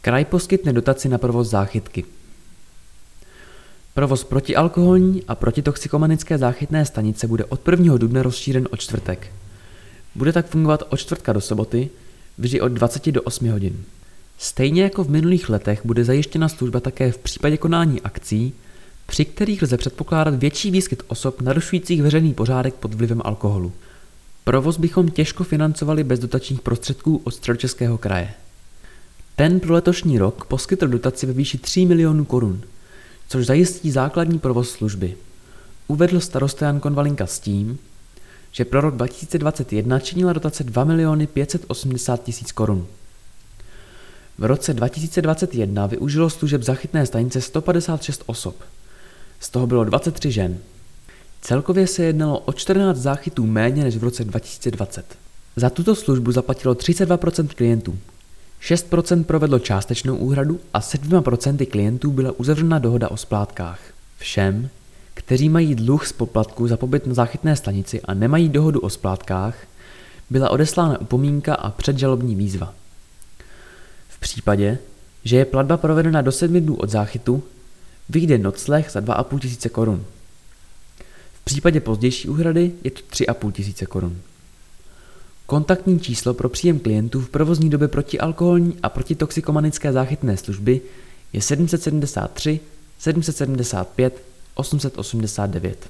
Kraj poskytne dotaci na provoz záchytky. Provoz protialkoholní a protitoxikomanické záchytné stanice bude od 1. dubna rozšířen o čtvrtek. Bude tak fungovat od čtvrtka do soboty, vždy od 20 do 8 hodin. Stejně jako v minulých letech bude zajištěna služba také v případě konání akcí, při kterých lze předpokládat větší výskyt osob narušujících veřejný pořádek pod vlivem alkoholu. Provoz bychom těžko financovali bez dotačních prostředků od středočeského kraje. Ten pro letošní rok poskytl dotaci ve výši 3 milionů korun, což zajistí základní provoz služby. Uvedl starosta Jan Konvalinka s tím, že pro rok 2021 činila dotace 2 miliony 580 tisíc korun. V roce 2021 využilo služeb zachytné stanice 156 osob. Z toho bylo 23 žen. Celkově se jednalo o 14 záchytů méně než v roce 2020. Za tuto službu zaplatilo 32% klientů. 6% provedlo částečnou úhradu a 7% klientů byla uzavřena dohoda o splátkách. Všem, kteří mají dluh z poplatku za pobyt na záchytné stanici a nemají dohodu o splátkách, byla odeslána upomínka a předžalobní výzva. V případě, že je platba provedena do 7 dnů od záchytu, vyjde nocleh za 2,5 tisíce korun. V případě pozdější úhrady je to 3,5 tisíce korun. Kontaktní číslo pro příjem klientů v provozní době protialkoholní a protitoxikomanické záchytné služby je 773 775 889.